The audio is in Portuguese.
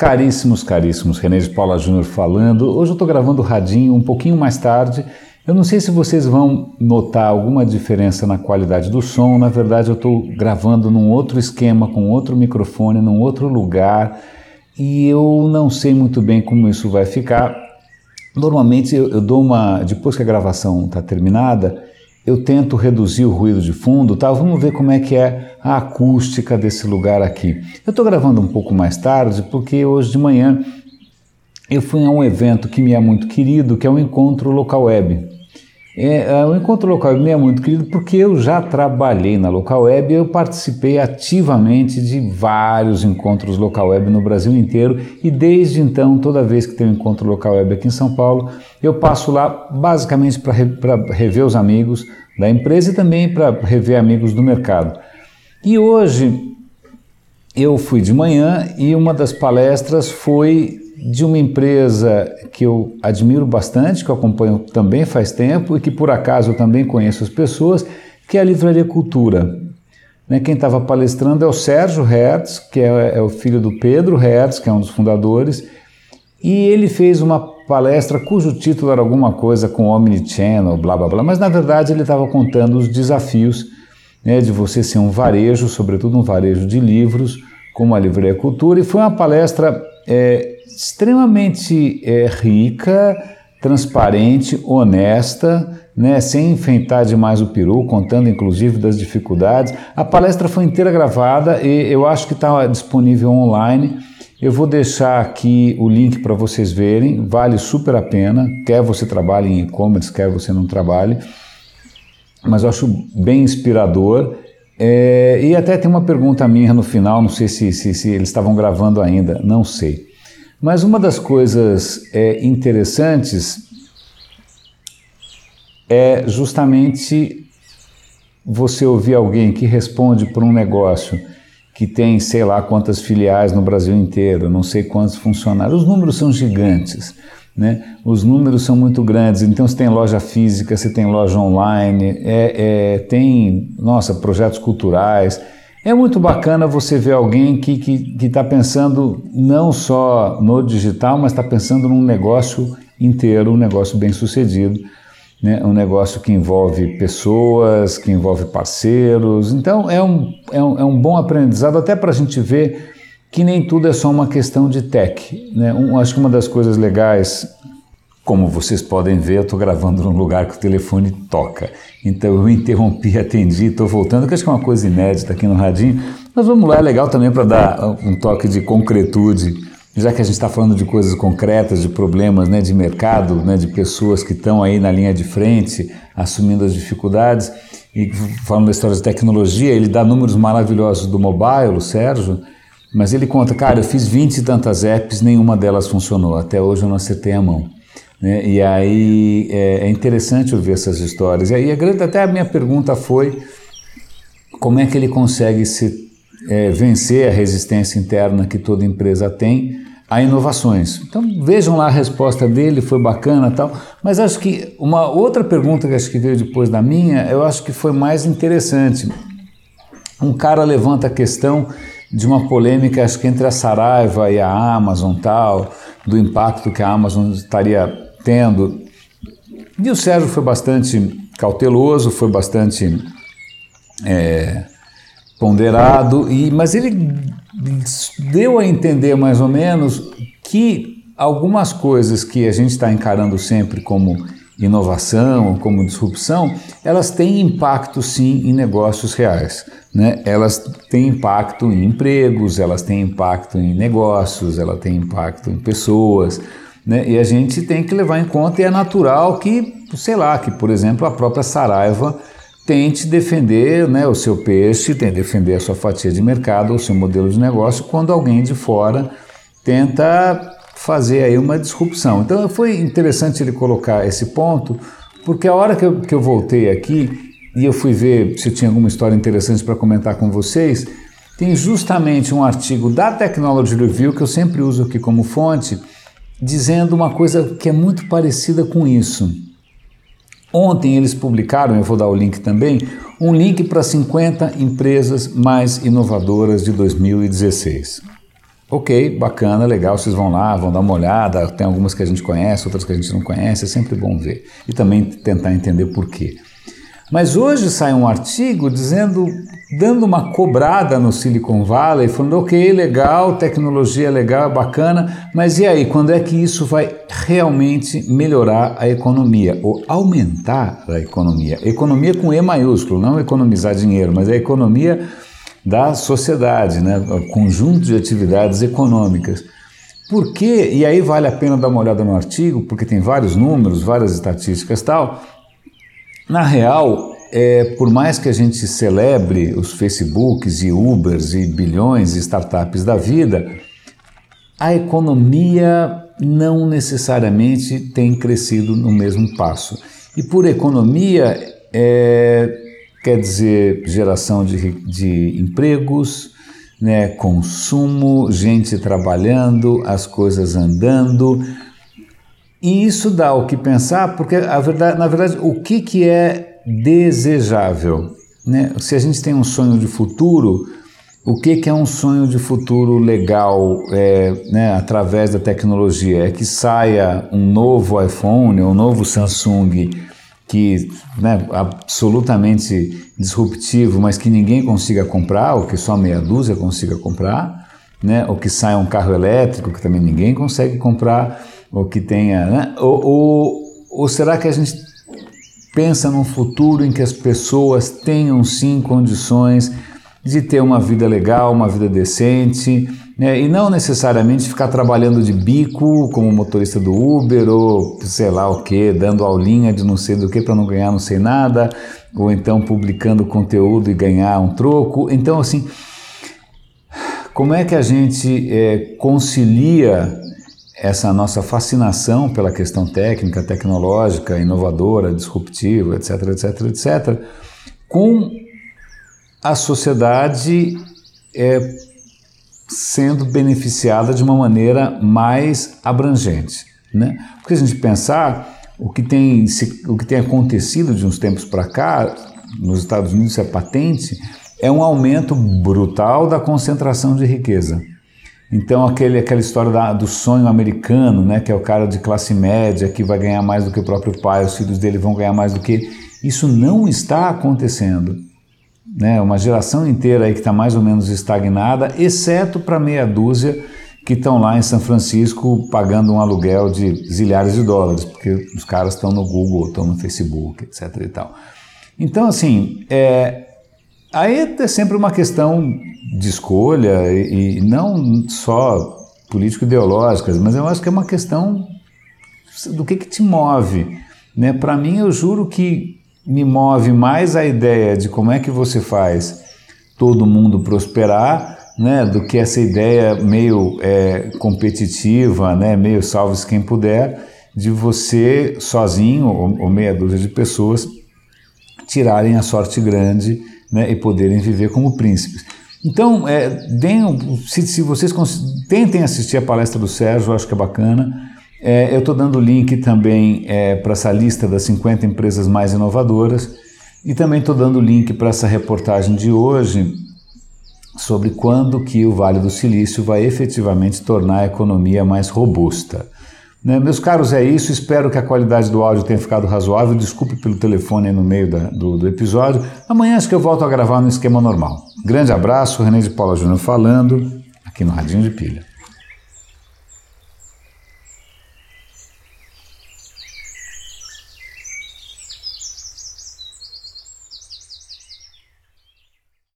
Caríssimos, caríssimos, René de Paula Júnior falando. Hoje eu estou gravando o radinho um pouquinho mais tarde. Eu não sei se vocês vão notar alguma diferença na qualidade do som. Na verdade, eu estou gravando num outro esquema, com outro microfone, num outro lugar. E eu não sei muito bem como isso vai ficar. Normalmente eu, eu dou uma. Depois que a gravação está terminada, eu tento reduzir o ruído de fundo, tá? Vamos ver como é que é a acústica desse lugar aqui. Eu estou gravando um pouco mais tarde porque hoje de manhã eu fui a um evento que me é muito querido, que é o Encontro Local Web. É, é, o Encontro Local Web me é muito querido porque eu já trabalhei na Local Web, eu participei ativamente de vários encontros Local Web no Brasil inteiro e desde então, toda vez que tem um encontro Local Web aqui em São Paulo, eu passo lá basicamente para rever os amigos da empresa e também para rever amigos do mercado. E hoje eu fui de manhã e uma das palestras foi de uma empresa que eu admiro bastante, que eu acompanho também faz tempo e que por acaso eu também conheço as pessoas, que é a Livraria Cultura. Né, quem estava palestrando é o Sérgio Hertz, que é, é o filho do Pedro Hertz, que é um dos fundadores, e ele fez uma palestra cujo título era alguma coisa com Omnichannel, blá blá blá, mas na verdade ele estava contando os desafios né, de você ser um varejo, sobretudo um varejo de livros, como a Livraria Cultura, e foi uma palestra é, extremamente é, rica, transparente, honesta, né, sem enfeitar demais o peru, contando inclusive das dificuldades. A palestra foi inteira gravada e eu acho que está disponível online. Eu vou deixar aqui o link para vocês verem, vale super a pena, quer você trabalhe em e-commerce, quer você não trabalhe, mas eu acho bem inspirador. É, e até tem uma pergunta minha no final, não sei se, se, se eles estavam gravando ainda, não sei. Mas uma das coisas é, interessantes é justamente você ouvir alguém que responde por um negócio que tem sei lá quantas filiais no Brasil inteiro, não sei quantos funcionários. Os números são gigantes, né? Os números são muito grandes. Então você tem loja física, você tem loja online, é, é tem nossa projetos culturais. É muito bacana você ver alguém que está que, que tá pensando não só no digital, mas está pensando num negócio inteiro, um negócio bem sucedido, né? um negócio que envolve pessoas, que envolve parceiros. Então é um, é um, é um bom aprendizado até para a gente ver que nem tudo é só uma questão de tech. Né? Um, acho que uma das coisas legais como vocês podem ver, eu estou gravando num lugar que o telefone toca. Então eu interrompi, atendi, estou voltando, que acho que é uma coisa inédita aqui no Radinho. Mas vamos lá, é legal também para dar um toque de concretude, já que a gente está falando de coisas concretas, de problemas né, de mercado, né, de pessoas que estão aí na linha de frente, assumindo as dificuldades. E falando da história de tecnologia, ele dá números maravilhosos do mobile, o Sérgio, mas ele conta, cara, eu fiz 20 e tantas apps, nenhuma delas funcionou, até hoje eu não acertei a mão. Né? E aí é, é, interessante ouvir essas histórias. E aí a grande, até a minha pergunta foi como é que ele consegue se é, vencer a resistência interna que toda empresa tem a inovações. Então vejam lá a resposta dele, foi bacana tal. Mas acho que uma outra pergunta que acho que veio depois da minha, eu acho que foi mais interessante. Um cara levanta a questão de uma polêmica, acho que entre a Saraiva e a Amazon tal, do impacto que a Amazon estaria tendo. E o Sérgio foi bastante cauteloso, foi bastante é, ponderado, e, mas ele deu a entender mais ou menos que algumas coisas que a gente está encarando sempre como inovação, como disrupção, elas têm impacto sim em negócios reais. Né? Elas têm impacto em empregos, elas têm impacto em negócios, elas têm impacto em pessoas. Né? E a gente tem que levar em conta, e é natural que, sei lá, que por exemplo a própria Saraiva tente defender né, o seu peixe, tente defender a sua fatia de mercado, o seu modelo de negócio, quando alguém de fora tenta fazer aí uma disrupção. Então foi interessante ele colocar esse ponto, porque a hora que eu, que eu voltei aqui e eu fui ver se tinha alguma história interessante para comentar com vocês, tem justamente um artigo da Technology Review que eu sempre uso aqui como fonte, dizendo uma coisa que é muito parecida com isso. Ontem eles publicaram, eu vou dar o link também, um link para 50 empresas mais inovadoras de 2016. Ok, bacana, legal, vocês vão lá, vão dar uma olhada, tem algumas que a gente conhece, outras que a gente não conhece, é sempre bom ver. E também tentar entender por quê. Mas hoje sai um artigo dizendo, dando uma cobrada no Silicon Valley, falando, ok, legal, tecnologia é legal, é bacana, mas e aí, quando é que isso vai realmente melhorar a economia ou aumentar a economia? Economia com E maiúsculo, não economizar dinheiro, mas a economia da sociedade, né? conjunto de atividades econômicas. Por quê? E aí vale a pena dar uma olhada no artigo, porque tem vários números, várias estatísticas tal. Na real, é, por mais que a gente celebre os Facebooks e Ubers e bilhões de startups da vida, a economia não necessariamente tem crescido no mesmo passo. E por economia, é, quer dizer geração de, de empregos, né, consumo, gente trabalhando, as coisas andando. E isso dá o que pensar, porque verdade, na verdade, o que, que é desejável? Né? Se a gente tem um sonho de futuro, o que, que é um sonho de futuro legal é, né, através da tecnologia? É que saia um novo iPhone, um novo Samsung que né, absolutamente disruptivo, mas que ninguém consiga comprar, ou que só meia dúzia consiga comprar, né, ou que saia um carro elétrico que também ninguém consegue comprar, ou que tenha. Né, ou, ou, ou será que a gente pensa num futuro em que as pessoas tenham sim condições de ter uma vida legal, uma vida decente, né? e não necessariamente ficar trabalhando de bico como motorista do Uber ou sei lá o que, dando aulinha de não sei do que para não ganhar não sei nada, ou então publicando conteúdo e ganhar um troco. Então, assim, como é que a gente é, concilia essa nossa fascinação pela questão técnica, tecnológica, inovadora, disruptiva, etc, etc, etc, com a sociedade é, sendo beneficiada de uma maneira mais abrangente. Né? Porque se a gente pensar, o que tem, o que tem acontecido de uns tempos para cá, nos Estados Unidos é patente, é um aumento brutal da concentração de riqueza. Então, aquele, aquela história da, do sonho americano, né, que é o cara de classe média que vai ganhar mais do que o próprio pai, os filhos dele vão ganhar mais do que. Isso não está acontecendo né, uma geração inteira aí que está mais ou menos estagnada, exceto para meia dúzia que estão lá em São Francisco pagando um aluguel de zilhares de dólares, porque os caras estão no Google, estão no Facebook, etc. e tal. Então, assim, é, aí é sempre uma questão de escolha e, não só político-ideológicas, mas eu acho que é uma questão do que, que te move. Né? Para mim, eu juro que me move mais a ideia de como é que você faz todo mundo prosperar, né, do que essa ideia meio é, competitiva, né, meio salve-se quem puder, de você sozinho ou, ou, meia dúzia de pessoas tirarem a sorte grande né, e poderem viver como príncipes. Então, é, deem, se, se vocês tentem assistir a palestra do Sérgio, acho que é bacana. É, eu estou dando link também é, para essa lista das 50 empresas mais inovadoras e também estou dando link para essa reportagem de hoje sobre quando que o Vale do Silício vai efetivamente tornar a economia mais robusta. Né, meus caros, é isso. Espero que a qualidade do áudio tenha ficado razoável. Desculpe pelo telefone no meio da, do, do, episódio. Amanhã acho que eu volto a gravar no esquema normal. Grande abraço, René de Paula Júnior falando, aqui no Radinho de Pilha.